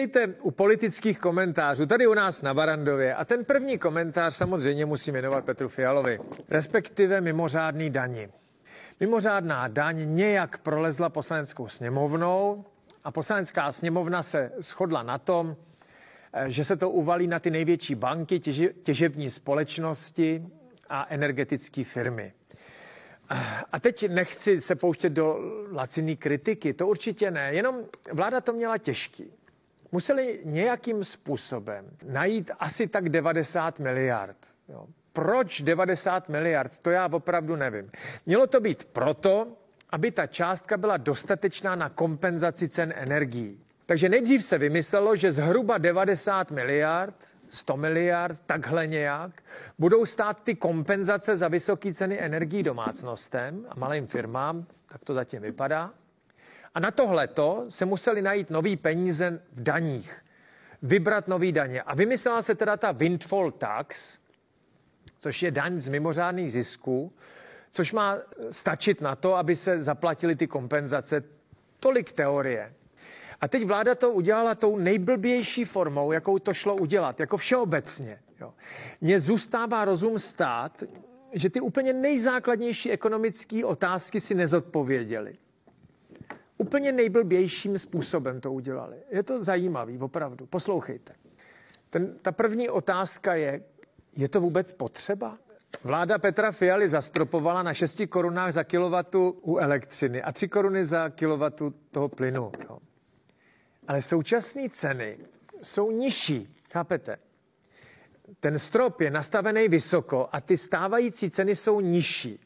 Dejte u politických komentářů, tady u nás na Barandově. A ten první komentář samozřejmě musím jmenovat Petru Fialovi, respektive mimořádný daní. Mimořádná daň nějak prolezla poslaneckou sněmovnou a poslanecká sněmovna se shodla na tom, eh, že se to uvalí na ty největší banky, těžební společnosti a energetické firmy. A teď nechci se pouštět do laciný kritiky, to určitě ne, jenom vláda to měla těžký. Museli nějakým způsobem najít asi tak 90 miliard. Jo. Proč 90 miliard? To já opravdu nevím. Mělo to být proto, aby ta částka byla dostatečná na kompenzaci cen energií. Takže nejdřív se vymyslelo, že zhruba 90 miliard 100 miliard, takhle nějak, budou stát ty kompenzace za vysoké ceny energií domácnostem a malým firmám, tak to zatím vypadá. A na tohleto se museli najít nový peníze v daních, vybrat nový daně. A vymyslela se teda ta windfall tax, což je daň z mimořádných zisků, což má stačit na to, aby se zaplatily ty kompenzace. Tolik teorie. A teď vláda to udělala tou nejblbější formou, jakou to šlo udělat, jako všeobecně. Jo. Mně zůstává rozum stát, že ty úplně nejzákladnější ekonomické otázky si nezodpověděli. Úplně nejblbějším způsobem to udělali. Je to zajímavý, opravdu. Poslouchejte. Ten, ta první otázka je, je to vůbec potřeba? Vláda Petra Fialy zastropovala na 6 korunách za kilowatu u elektřiny a 3 koruny za kilowatu toho plynu. Jo. Ale současné ceny jsou nižší, chápete? Ten strop je nastavený vysoko a ty stávající ceny jsou nižší.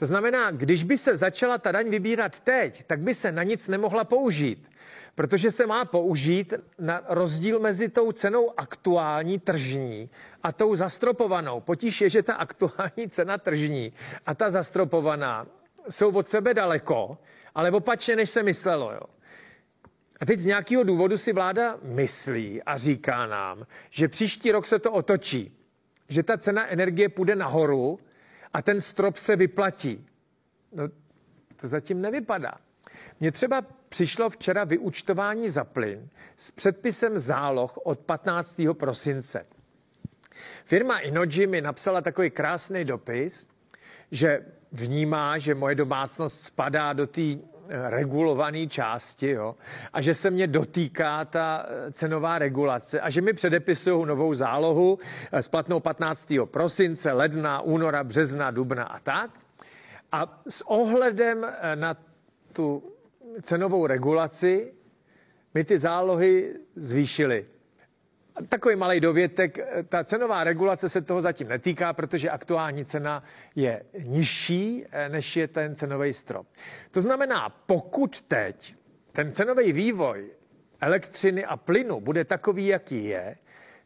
To znamená, když by se začala ta daň vybírat teď, tak by se na nic nemohla použít, protože se má použít na rozdíl mezi tou cenou aktuální tržní a tou zastropovanou. Potíž je, že ta aktuální cena tržní a ta zastropovaná jsou od sebe daleko, ale opačně, než se myslelo. Jo. A teď z nějakého důvodu si vláda myslí a říká nám, že příští rok se to otočí, že ta cena energie půjde nahoru a ten strop se vyplatí. No, to zatím nevypadá. Mně třeba přišlo včera vyučtování za plyn s předpisem záloh od 15. prosince. Firma Inoji mi napsala takový krásný dopis, že vnímá, že moje domácnost spadá do té regulované části jo, a že se mě dotýká ta eh, cenová regulace a že mi předepisují novou zálohu eh, s platnou 15. prosince, ledna, února, března, dubna a tak. A s ohledem eh, na tu cenovou regulaci mi ty zálohy zvýšily Takový malý dovětek, ta cenová regulace se toho zatím netýká, protože aktuální cena je nižší, eh, než je ten cenový strop. To znamená, pokud teď ten cenový vývoj elektřiny a plynu bude takový, jaký je,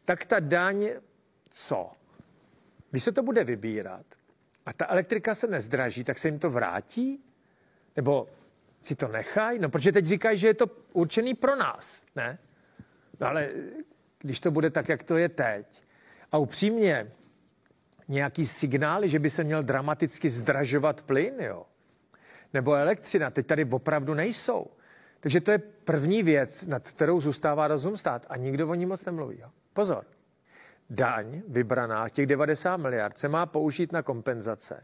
tak ta daň co? Když se to bude vybírat a ta elektrika se nezdraží, tak se jim to vrátí? Nebo si to nechají? No, protože teď říkají, že je to určený pro nás, ne? No ale když to bude tak, jak to je teď. A upřímně, nějaký signály, že by se měl dramaticky zdražovat plyn, jo? Nebo elektřina, teď tady opravdu nejsou. Takže to je první věc, nad kterou zůstává rozum stát a nikdo o ní moc nemluví. Jo? Pozor, daň vybraná, těch 90 miliard, se má použít na kompenzace,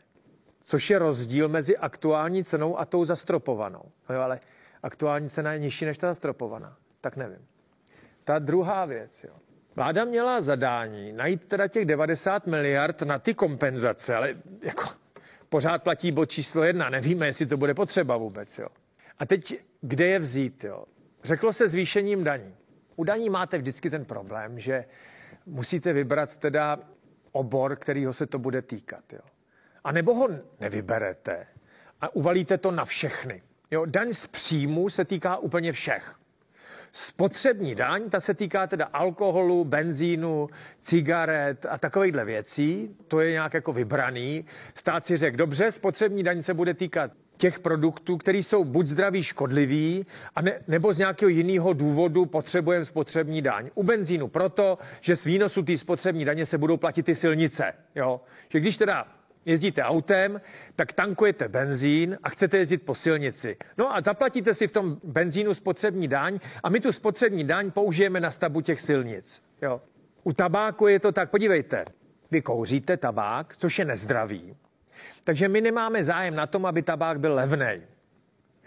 což je rozdíl mezi aktuální cenou a tou zastropovanou. No jo, ale aktuální cena je nižší než ta zastropovaná. Tak nevím. Ta druhá věc, jo. Vláda měla zadání najít teda těch 90 miliard na ty kompenzace, ale jako pořád platí bod číslo jedna. Nevíme, jestli to bude potřeba vůbec. Jo. A teď, kde je vzít? Jo? Řeklo se zvýšením daní. U daní máte vždycky ten problém, že musíte vybrat teda obor, kterýho se to bude týkat. Jo. A nebo ho nevyberete a uvalíte to na všechny. Jo, daň z příjmu se týká úplně všech. Spotřební daň, ta se týká teda alkoholu, benzínu, cigaret a takovýchhle věcí. To je nějak jako vybraný. Stát si řekl, dobře, spotřební daň se bude týkat těch produktů, které jsou buď zdraví škodlivý, a ne, nebo z nějakého jiného důvodu potřebujeme spotřební daň. U benzínu proto, že z výnosu té spotřební daně se budou platit ty silnice. Jo? Že když teda jezdíte autem, tak tankujete benzín a chcete jezdit po silnici. No a zaplatíte si v tom benzínu spotřební daň a my tu spotřební daň použijeme na stavbu těch silnic. Jo. U tabáku je to tak, podívejte, vy kouříte tabák, což je nezdravý. Takže my nemáme zájem na tom, aby tabák byl levný.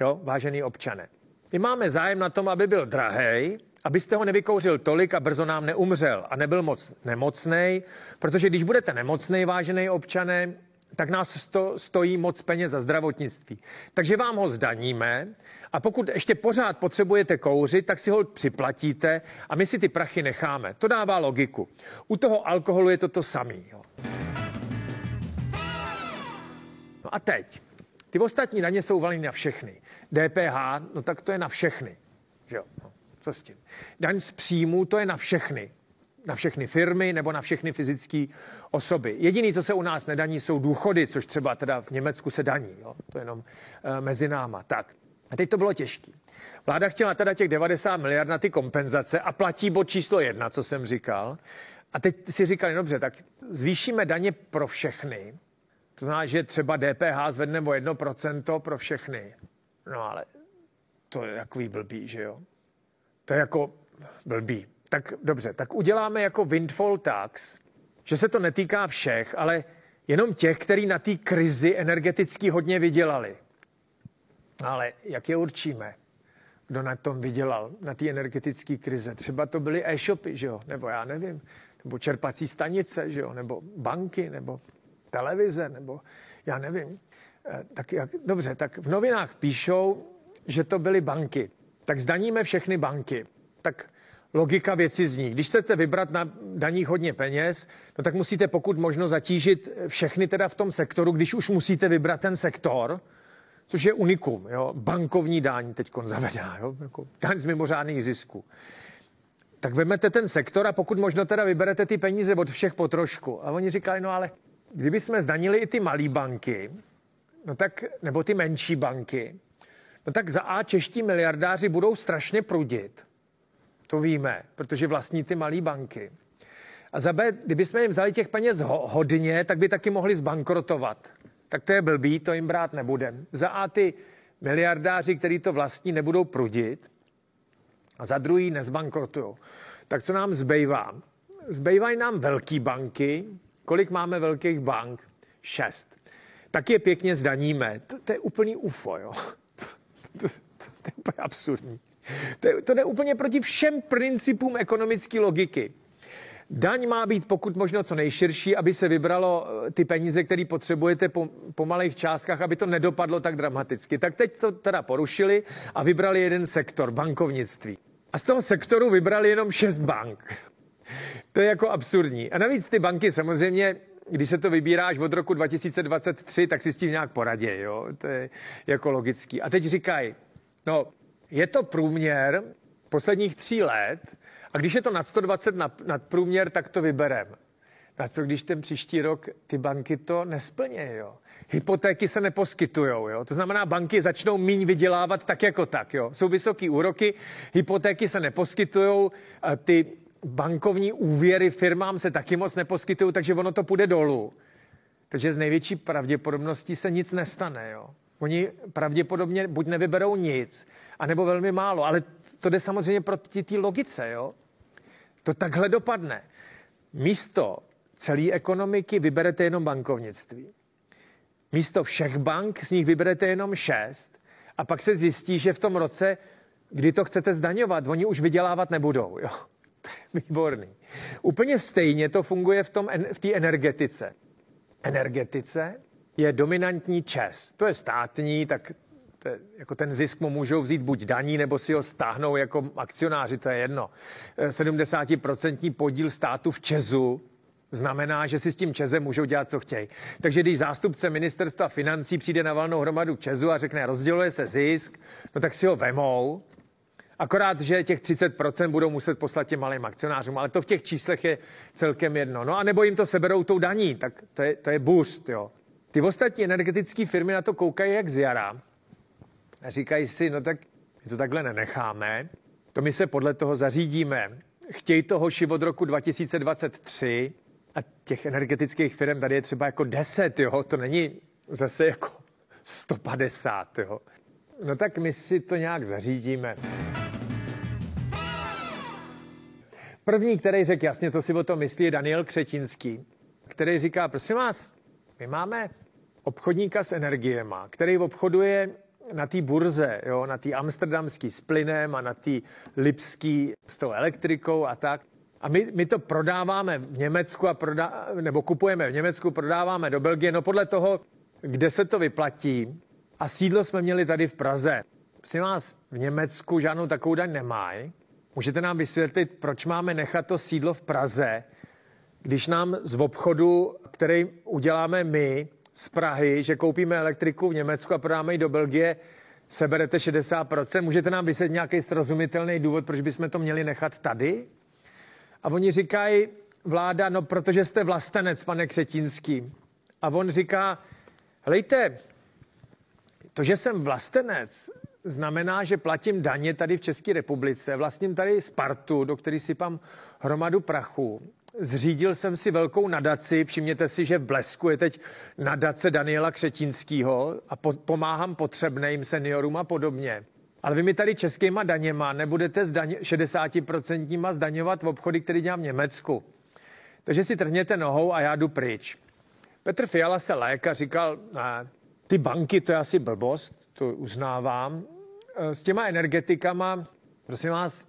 Jo, vážený občane. My máme zájem na tom, aby byl drahý, abyste ho nevykouřil tolik a brzo nám neumřel a nebyl moc nemocný, protože když budete nemocný, vážený občané, tak nás sto, stojí moc peněz za zdravotnictví. Takže vám ho zdaníme a pokud ještě pořád potřebujete kouřit, tak si ho připlatíte a my si ty prachy necháme. To dává logiku. U toho alkoholu je to to samé. No a teď. Ty ostatní daně jsou valeny na všechny. DPH, no tak to je na všechny. Že jo? No, co s tím? Daň z příjmu, to je na všechny. Na všechny firmy nebo na všechny fyzické osoby. Jediný, co se u nás nedaní, jsou důchody, což třeba teda v Německu se daní. Jo? To je jenom uh, mezi náma. Tak. A teď to bylo těžké. Vláda chtěla teda těch 90 miliard na ty kompenzace a platí bod číslo jedna, co jsem říkal. A teď si říkali, dobře, tak zvýšíme daně pro všechny, to znamená, že třeba DPH zvedneme o 1% pro všechny. No ale to je takový blbý, že jo? To je jako blbý. Tak dobře, tak uděláme jako windfall tax, že se to netýká všech, ale jenom těch, kteří na té krizi energeticky hodně vydělali. Ale jak je určíme? Kdo na tom vydělal, na té energetické krize? Třeba to byly e-shopy, že jo? Nebo já nevím. Nebo čerpací stanice, že jo? Nebo banky, nebo televize, nebo já nevím. Eh, tak jak, dobře, tak v novinách píšou, že to byly banky. Tak zdaníme všechny banky. Tak logika věci zní. Když chcete vybrat na daních hodně peněz, no tak musíte pokud možno zatížit všechny teda v tom sektoru, když už musíte vybrat ten sektor, což je unikum. Jo? Bankovní daň teď zavedá, jo? Jako daň z mimořádných zisků. Tak vezmete ten sektor a pokud možno teda vyberete ty peníze od všech po trošku. A oni říkali, no ale kdyby jsme zdanili i ty malé banky, no tak, nebo ty menší banky, no tak za A čeští miliardáři budou strašně prudit. To víme, protože vlastní ty malé banky. A za B, kdyby jsme jim vzali těch peněz ho, hodně, tak by taky mohli zbankrotovat. Tak to je blbý, to jim brát nebudem. Za A ty miliardáři, kteří to vlastní, nebudou prudit. A za druhý nezbankrotují. Tak co nám zbývá? Zbývají nám velké banky, Kolik máme velkých bank? Šest. Tak je pěkně zdaníme. To, to je úplný UFO, jo. To, to, to, je absurdní. To, to jde úplně proti všem principům ekonomické logiky. Daň má být pokud možno co nejširší, aby se vybralo eh, ty peníze, které potřebujete po, po malých částkách, aby to nedopadlo tak dramaticky. Tak teď to teda porušili a vybrali jeden sektor, bankovnictví. A z toho sektoru vybrali jenom šest bank. To je jako absurdní. A navíc ty banky samozřejmě, když se to vybíráš od roku 2023, tak si s tím nějak poradí, jo? To je jako logický. A teď říkají, no, je to průměr posledních tří let a když je to nad 120 nad, nad průměr, tak to vyberem. A co když ten příští rok ty banky to nesplnějí, jo? Hypotéky se neposkytují, jo? To znamená, banky začnou míň vydělávat tak jako tak, jo? Jsou vysoké úroky, hypotéky se neposkytují, ty bankovní úvěry firmám se taky moc neposkytují, takže ono to půjde dolů. Takže z největší pravděpodobností se nic nestane. Jo. Oni pravděpodobně buď nevyberou nic, anebo velmi málo. Ale to jde samozřejmě proti té logice. Jo. To takhle dopadne. Místo celé ekonomiky vyberete jenom bankovnictví. Místo všech bank z nich vyberete jenom šest a pak se zjistí, že v tom roce, kdy to chcete zdaňovat, oni už vydělávat nebudou. Jo. Výborný. Úplně stejně to funguje v, tom, v té energetice. Energetice je dominantní ČES. To je státní, tak to je, jako ten zisk mu můžou vzít buď daní, nebo si ho stáhnou jako akcionáři, to je jedno. 70% podíl státu v ČESu znamená, že si s tím Čezem můžou dělat, co chtějí. Takže když zástupce ministerstva financí přijde na valnou hromadu Česu a řekne, rozděluje se zisk, no tak si ho vemou Akorát, že těch 30% budou muset poslat těm malým akcionářům, ale to v těch číslech je celkem jedno. No a nebo jim to seberou tou daní, tak to je, to je boost, jo. Ty ostatní energetické firmy na to koukají jak z jara a říkají si, no tak my to takhle nenecháme, to my se podle toho zařídíme. Chtějí to hoši od roku 2023, A těch energetických firm tady je třeba jako 10, jo? to není zase jako 150. Jo? No tak my si to nějak zařídíme. První, který řekl jasně, co si o tom myslí, je Daniel Křetinský, který říká, prosím vás, my máme obchodníka s energiema, který obchoduje na té burze, jo, na té amsterdamský s plynem a na té lipský s tou elektrikou a tak. A my, my to prodáváme v Německu a prodá, nebo kupujeme v Německu, prodáváme do Belgie, no podle toho, kde se to vyplatí. A sídlo jsme měli tady v Praze. Prosím vás, v Německu žádnou takovou daň nemají. Můžete nám vysvětlit, proč máme nechat to sídlo v Praze, když nám z obchodu, který uděláme my z Prahy, že koupíme elektriku v Německu a prodáme ji do Belgie, seberete 60%. Můžete nám vysvětlit nějaký srozumitelný důvod, proč bychom to měli nechat tady? A oni říkají, vláda, no protože jste vlastenec, pane Křetínský. A on říká, helejte, to, že jsem vlastenec, znamená, že platím daně tady v České republice, vlastním tady Spartu, do který sypám hromadu prachu. Zřídil jsem si velkou nadaci, všimněte si, že v Blesku je teď nadace Daniela Křetínského a po, pomáhám potřebným seniorům a podobně. Ale vy mi tady českýma daněma nebudete zdaň, 60% zdaňovat v obchody, který dělám v Německu. Takže si trhněte nohou a já jdu pryč. Petr Fiala se léka říkal, ty banky, to je asi blbost, to uznávám. E, s těma energetikama, prosím vás,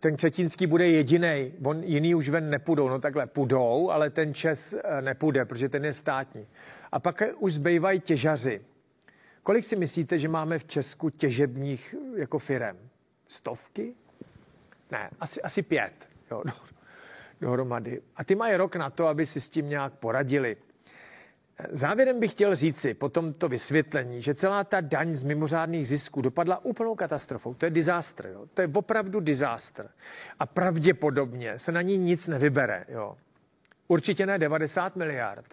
ten Křetínský bude jediný, on jiný už ven nepůjdou, no takhle půjdou, ale ten Čes e, nepůjde, protože ten je státní. A pak už zbývají těžaři. Kolik si myslíte, že máme v Česku těžebních jako firem? Stovky? Ne, asi, asi pět jo, dohromady. A ty mají rok na to, aby si s tím nějak poradili. Závěrem bych chtěl říci po tomto vysvětlení, že celá ta daň z mimořádných zisků dopadla úplnou katastrofou. To je disaster. Jo? To je opravdu disaster. A pravděpodobně se na ní nic nevybere. Jo? Určitě ne 90 miliard.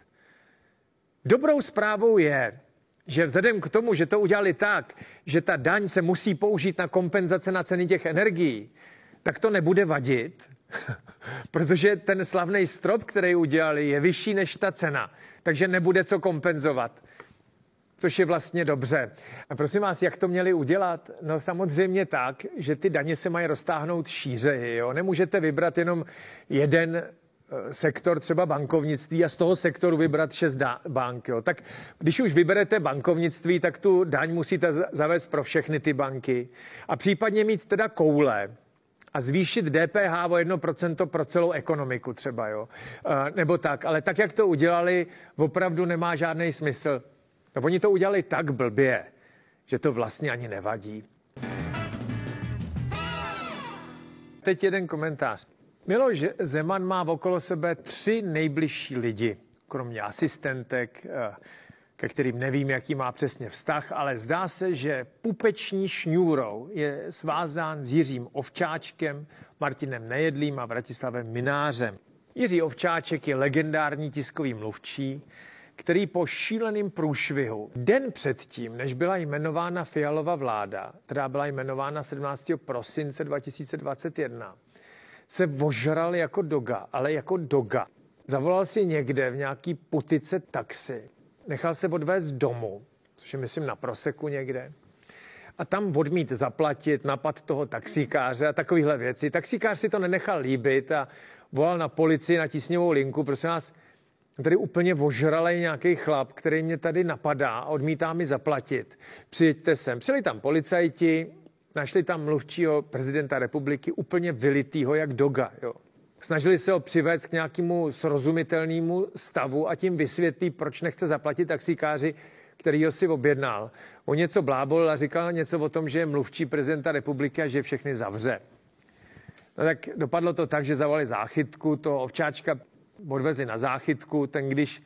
Dobrou zprávou je, že vzhledem k tomu, že to udělali tak, že ta daň se musí použít na kompenzace na ceny těch energií, tak to nebude vadit, protože ten slavný strop, který udělali, je vyšší než ta cena, takže nebude co kompenzovat. Což je vlastně dobře. A prosím vás, jak to měli udělat? No samozřejmě tak, že ty daně se mají roztáhnout šířeji. Jo? Nemůžete vybrat jenom jeden Eh, sektor třeba bankovnictví a z toho sektoru vybrat šest bank. Jo. Tak když už vyberete bankovnictví, tak tu daň musíte zavést pro všechny ty banky a případně mít teda koule a zvýšit DPH o 1% pro celou ekonomiku třeba, jo. Eh, nebo tak, ale tak, jak to udělali, opravdu nemá žádný smysl. No, oni to udělali tak blbě, že to vlastně ani nevadí. Teď jeden komentář. Miloš Zeman má okolo sebe tři nejbližší lidi, kromě asistentek, eh, ke kterým nevím, jaký má přesně vztah, ale zdá se, že pupeční šňůrou je svázán s Jiřím Ovčáčkem, Martinem Nejedlým a Vratislavem Minářem. Jiří Ovčáček je legendární tiskový mluvčí, který po šíleném průšvihu den předtím, než byla jmenována Fialova vláda, která byla jmenována 17. prosince 2021, se vožral jako doga, ale jako doga. Zavolal si někde v nějaký putice taxi, nechal se odvést domů, což je myslím na proseku někde, a tam odmít zaplatit, napad toho taxikáře a takovéhle věci. Taxikář si to nenechal líbit a volal na policii na tísňovou linku, prosím vás, tady úplně ožralej nějaký chlap, který mě tady napadá a odmítá mi zaplatit. Přijďte sem. Přijeli tam policajti, Našli tam mluvčího prezidenta republiky úplně vylitýho jak doga. Jo. Snažili se ho přivést k nějakému srozumitelnému stavu a tím vysvětlí, proč nechce zaplatit taxikáři, který ho si objednal. O něco blábol a říkal něco o tom, že je mluvčí prezidenta republiky a že všechny zavře. No tak dopadlo to tak, že zavolali záchytku, to ovčáčka odvezli na záchytku, ten když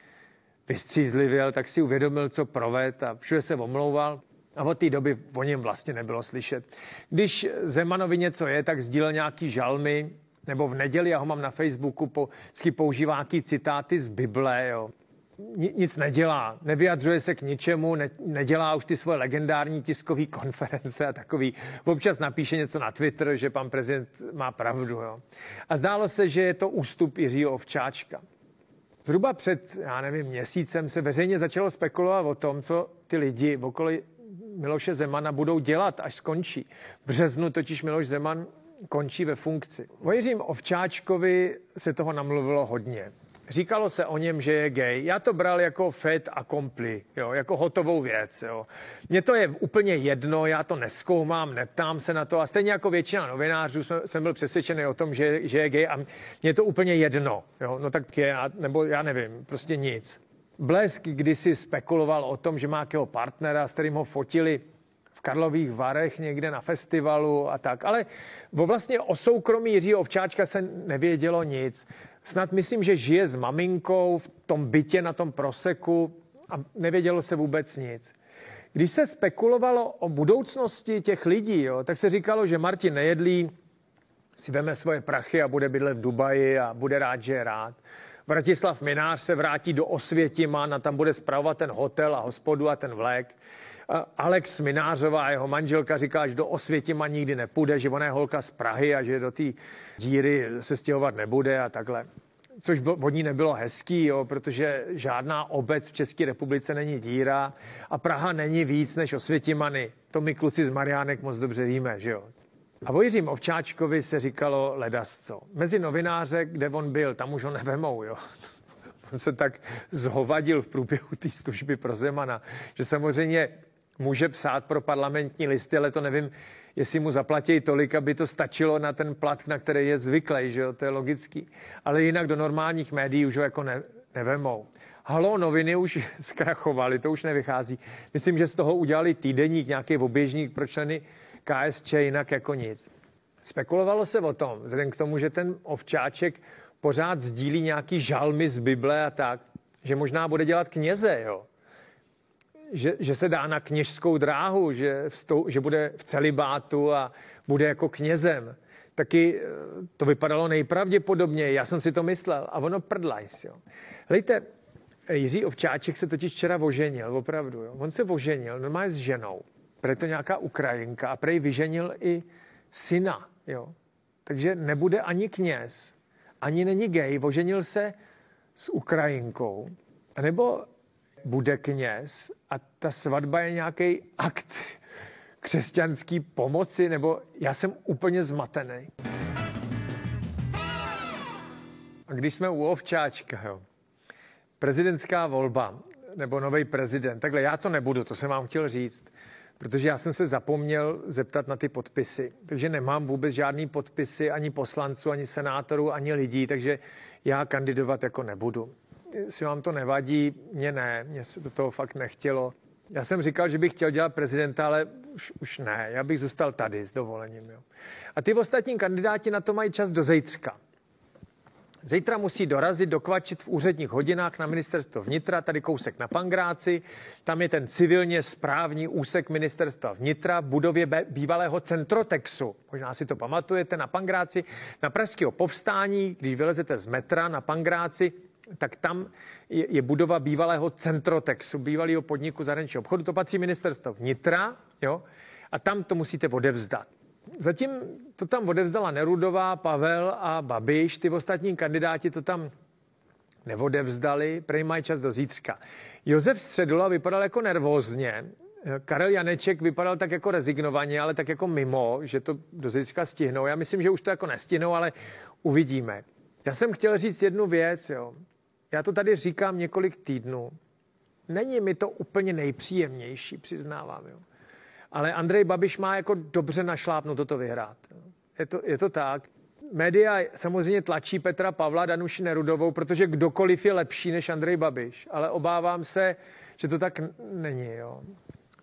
vystřízlivěl, tak si uvědomil, co proved a všude se omlouval. A od té doby o něm vlastně nebylo slyšet. Když Zemanovi něco je, tak sdílel nějaký žalmy, nebo v neděli, já ho mám na Facebooku, po, používá nějaký citáty z Bible, jo. Nic nedělá, nevyjadřuje se k ničemu, ne, nedělá už ty svoje legendární tiskové konference a takový. Občas napíše něco na Twitter, že pan prezident má pravdu. Jo. A zdálo se, že je to ústup Jiřího Ovčáčka. Zhruba před, já nevím, měsícem se veřejně začalo spekulovat o tom, co ty lidi v okolí Miloše Zemana budou dělat, až skončí. V březnu totiž Miloš Zeman končí ve funkci. O Jiřím Ovčáčkovi se toho namluvilo hodně. Říkalo se o něm, že je gay. Já to bral jako fait accompli, jo, jako hotovou věc. Jo. Mně to je úplně jedno, já to neskoumám, neptám se na to a stejně jako většina novinářů jsem, jsem byl přesvědčený o tom, že, že je gay a mně to úplně jedno. Jo. No tak je, nebo já nevím, prostě nic. Blesk kdysi spekuloval o tom, že má jakého partnera, s kterým ho fotili v Karlových Varech někde na festivalu a tak. Ale o vlastně o soukromí Jiřího Ovčáčka se nevědělo nic. Snad myslím, že žije s maminkou v tom bytě na tom proseku a nevědělo se vůbec nic. Když se spekulovalo o budoucnosti těch lidí, jo, tak se říkalo, že Martin Nejedlý si veme svoje prachy a bude bydlet v Dubaji a bude rád, že je rád. Vratislav Minář se vrátí do Osvětima, na tam bude zpravovat ten hotel a hospodu a ten vlek. Alex Minářová, jeho manželka, říká, že do Osvětima nikdy nepůjde, že ona je holka z Prahy a že do té díry se stěhovat nebude a takhle. Což od ní nebylo hezký, jo, protože žádná obec v České republice není díra a Praha není víc než Osvětimany. To my kluci z Mariánek moc dobře víme, že jo. A o Jiřím Ovčáčkovi se říkalo ledasco. Mezi novináře, kde on byl, tam už ho nevemou, jo. On se tak zhovadil v průběhu té služby pro Zemana, že samozřejmě může psát pro parlamentní listy, ale to nevím, jestli mu zaplatí tolik, aby to stačilo na ten plat, na který je zvyklý, že jo, to je logický. Ale jinak do normálních médií už ho jako ne, nevemou. Halo, noviny už zkrachovaly, to už nevychází. Myslím, že z toho udělali týdeník, nějaký oběžník pro členy KSČ, jinak jako nic. Spekulovalo se o tom, vzhledem k tomu, že ten ovčáček pořád sdílí nějaký žalmy z Bible a tak, že možná bude dělat kněze, jo že, že se dá na kněžskou dráhu, že, vstou, že bude v celibátu a bude jako knězem. Taky eh, to vypadalo nejpravděpodobně, já jsem si to myslel. A ono prdlajs, jo. Hlejte, Jiří Ovčáček se totiž včera oženil, opravdu. Jo. On se oženil, normálně s ženou. Prej to nějaká Ukrajinka a prej vyženil i syna, jo. Takže nebude ani kněz, ani není gay, oženil se s Ukrajinkou. Nebo bude kněz a ta svatba je nějaký akt křesťanský pomoci, nebo já jsem úplně zmatený. A když jsme u Ovčáčka, jo, prezidentská volba, nebo nový prezident, takhle já to nebudu, to jsem vám chtěl říct, protože já jsem se zapomněl zeptat na ty podpisy, takže nemám vůbec žádný podpisy ani poslanců, ani senátorů, ani lidí, takže já kandidovat jako nebudu jestli vám to nevadí, mě ne, mě se do toho fakt nechtělo. Já jsem říkal, že bych chtěl dělat prezidenta, ale už, už ne, já bych zůstal tady s dovolením. Jo. A ty ostatní kandidáti na to mají čas do zítřka. Zítra musí dorazit, dokvačit v úředních hodinách na ministerstvo vnitra, tady kousek na Pangráci. Tam je ten civilně správní úsek ministerstva vnitra v budově bývalého Centrotexu. Možná si to pamatujete na Pangráci. Na Pražského povstání, když vylezete z metra na Pangráci, tak tam je, je budova bývalého Centrotexu, bývalého podniku zahraničního obchodu. To patří ministerstvo vnitra, jo, a tam to musíte odevzdat. Zatím to tam odevzdala Nerudová, Pavel a Babiš. Ty ostatní kandidáti to tam neodevzdali, prej mají čas do zítřka. Josef Středula vypadal jako nervózně, Karel Janeček vypadal tak jako rezignovaně, ale tak jako mimo, že to do zítřka stihnou. Já myslím, že už to jako nestihnou, ale uvidíme. Já jsem chtěl říct jednu věc, jo. Já to tady říkám několik týdnů. Není mi to úplně nejpříjemnější, přiznávám. Jo. Ale Andrej Babiš má jako dobře našlápnout toto vyhrát. Je to, je to tak. Média samozřejmě tlačí Petra Pavla, Danuši Nerudovou, protože kdokoliv je lepší než Andrej Babiš. Ale obávám se, že to tak není. Jo.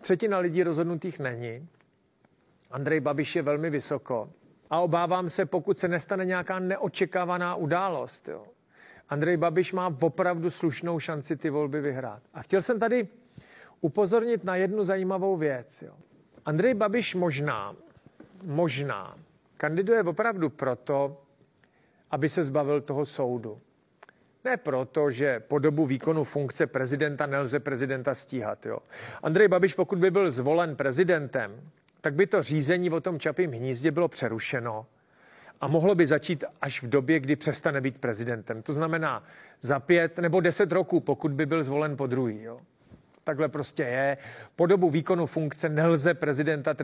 Třetina lidí rozhodnutých není. Andrej Babiš je velmi vysoko. A obávám se, pokud se nestane nějaká neočekávaná událost, jo, Andrej Babiš má opravdu slušnou šanci ty volby vyhrát. A chtěl jsem tady upozornit na jednu zajímavou věc. Jo. Andrej Babiš možná, možná kandiduje opravdu proto, aby se zbavil toho soudu. Ne proto, že po dobu výkonu funkce prezidenta nelze prezidenta stíhat. Jo. Andrej Babiš, pokud by byl zvolen prezidentem, tak by to řízení o tom čapím hnízdě bylo přerušeno a mohlo by začít až v době, kdy přestane být prezidentem. To znamená za pět nebo deset roků, pokud by byl zvolen po druhý. Jo. Takhle prostě je. Po dobu výkonu funkce nelze prezidenta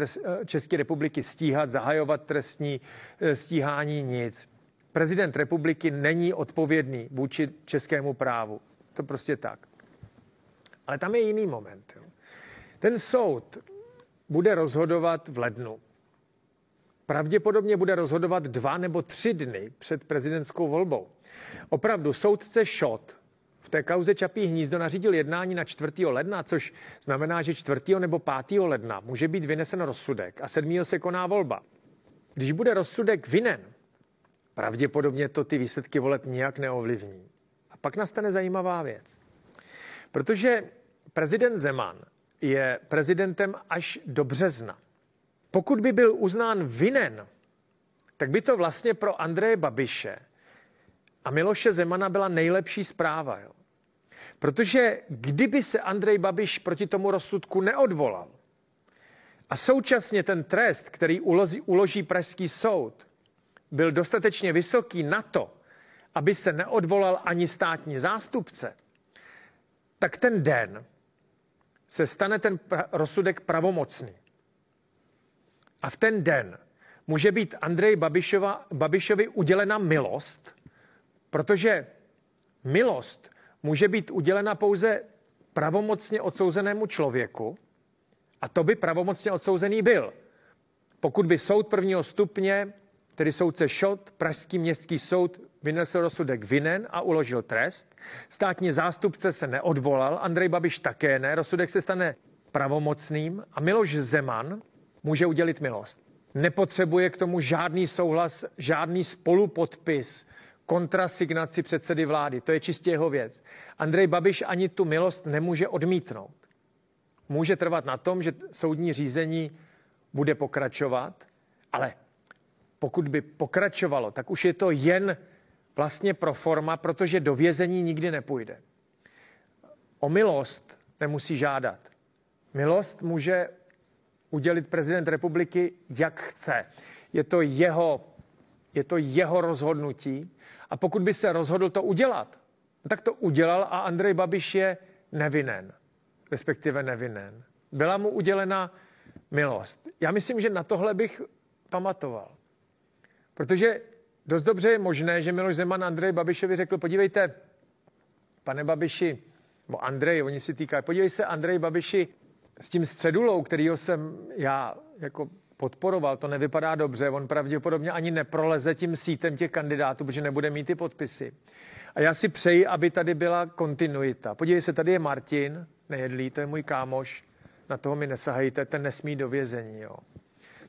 České republiky stíhat, zahajovat trestní eh, stíhání, nic. Prezident republiky není odpovědný vůči českému právu. To prostě tak. Ale tam je jiný moment. Jo. Ten soud bude rozhodovat v lednu. Pravděpodobně bude rozhodovat dva nebo tři dny před prezidentskou volbou. Opravdu soudce Šot v té kauze Čapí hnízdo nařídil jednání na 4. ledna, což znamená, že 4. nebo 5. ledna může být vynesen rozsudek a 7. se koná volba. Když bude rozsudek vinen, pravděpodobně to ty výsledky voleb nijak neovlivní. A pak nastane zajímavá věc. Protože prezident Zeman je prezidentem až do března. Pokud by byl uznán vinen, tak by to vlastně pro Andreje Babiše a Miloše Zemana byla nejlepší zpráva. Jo. Protože kdyby se Andrej Babiš proti tomu rozsudku neodvolal a současně ten trest, který uloží, uloží Pražský soud, byl dostatečně vysoký na to, aby se neodvolal ani státní zástupce, tak ten den se stane ten pra- rozsudek pravomocný. A v ten den může být Andrej Babišova, Babišovi udělena milost, protože milost může být udělena pouze pravomocně odsouzenému člověku a to by pravomocně odsouzený byl. Pokud by soud prvního stupně, tedy soudce Šot, Pražský městský soud, vynesl rozsudek vinen a uložil trest, státní zástupce se neodvolal, Andrej Babiš také ne, rozsudek se stane pravomocným a Miloš Zeman může udělit milost. Nepotřebuje k tomu žádný souhlas, žádný spolupodpis, kontrasignaci předsedy vlády. To je čistě jeho věc. Andrej Babiš ani tu milost nemůže odmítnout. Může trvat na tom, že soudní řízení bude pokračovat, ale pokud by pokračovalo, tak už je to jen vlastně pro forma, protože do vězení nikdy nepůjde. O milost nemusí žádat. Milost může udělit prezident republiky, jak chce. Je to jeho, je to jeho rozhodnutí. A pokud by se rozhodl to udělat, tak to udělal a Andrej Babiš je nevinen, respektive nevinen. Byla mu udělena milost. Já myslím, že na tohle bych pamatoval. Protože dost dobře je možné, že Miloš Zeman Andrej Babišovi řekl, podívejte, pane Babiši, nebo Andrej, oni si týkají, podívej se, Andrej Babiši, s tím středulou, kterýho jsem já jako podporoval, to nevypadá dobře. On pravděpodobně ani neproleze tím sítem těch kandidátů, protože nebude mít ty podpisy. A já si přeji, aby tady byla kontinuita. Podívej se, tady je Martin Nejedlý, to je můj kámoš, na toho mi nesahejte, ten nesmí do vězení. Jo.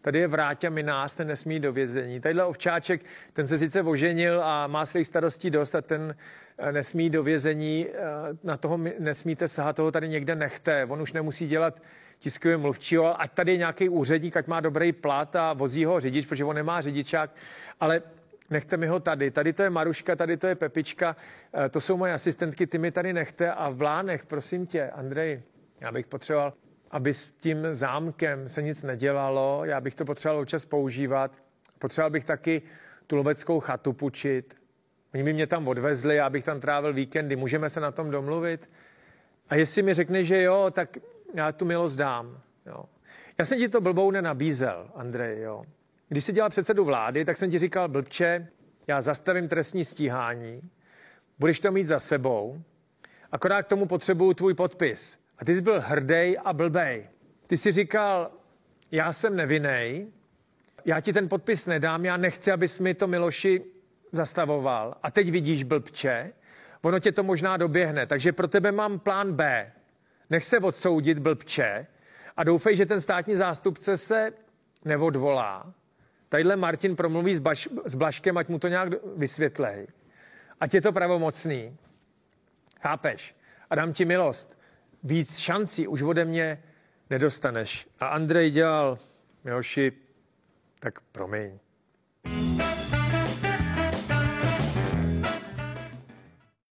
Tady je Vráťa Minář, ten nesmí do vězení. Tadyhle Ovčáček, ten se sice oženil a má svých starostí dost a ten eh, nesmí do vězení, eh, na toho nesmíte sahat, toho tady někde nechte. On už nemusí dělat tiskový mluvčího, ať tady je nějaký úředník, ať má dobrý plat a vozí ho řidič, protože on nemá řidičák, ale nechte mi ho tady. Tady to je Maruška, tady to je Pepička, eh, to jsou moje asistentky, ty mi tady nechte a v Lánech, prosím tě, Andrej, já bych potřeboval aby s tím zámkem se nic nedělalo. Já bych to potřeboval občas používat. Potřeboval bych taky tu loveckou chatu půjčit. Oni by mě tam odvezli, já bych tam trávil víkendy. Můžeme se na tom domluvit? A jestli mi řekne, že jo, tak já tu milost dám. Jo. Já jsem ti to blbou nenabízel, Andrej. Jo. Když jsi dělal předsedu vlády, tak jsem ti říkal, blbče, já zastavím trestní stíhání, budeš to mít za sebou, akorát k tomu potřebuju tvůj podpis. A ty jsi byl hrdý a blbej. Ty jsi říkal, já jsem nevinej, já ti ten podpis nedám, já nechci, abys mi to Miloši zastavoval. A teď vidíš blbče, ono tě to možná doběhne. Takže pro tebe mám plán B. Nech se odsoudit blbče a doufej, že ten státní zástupce se neodvolá. Tadyhle Martin promluví s, Baš, s Blaškem, ať mu to nějak vysvětlej. Ať je to pravomocný. Chápeš? A dám ti milost víc šancí už ode mě nedostaneš. A Andrej dělal, Miloši, tak promiň.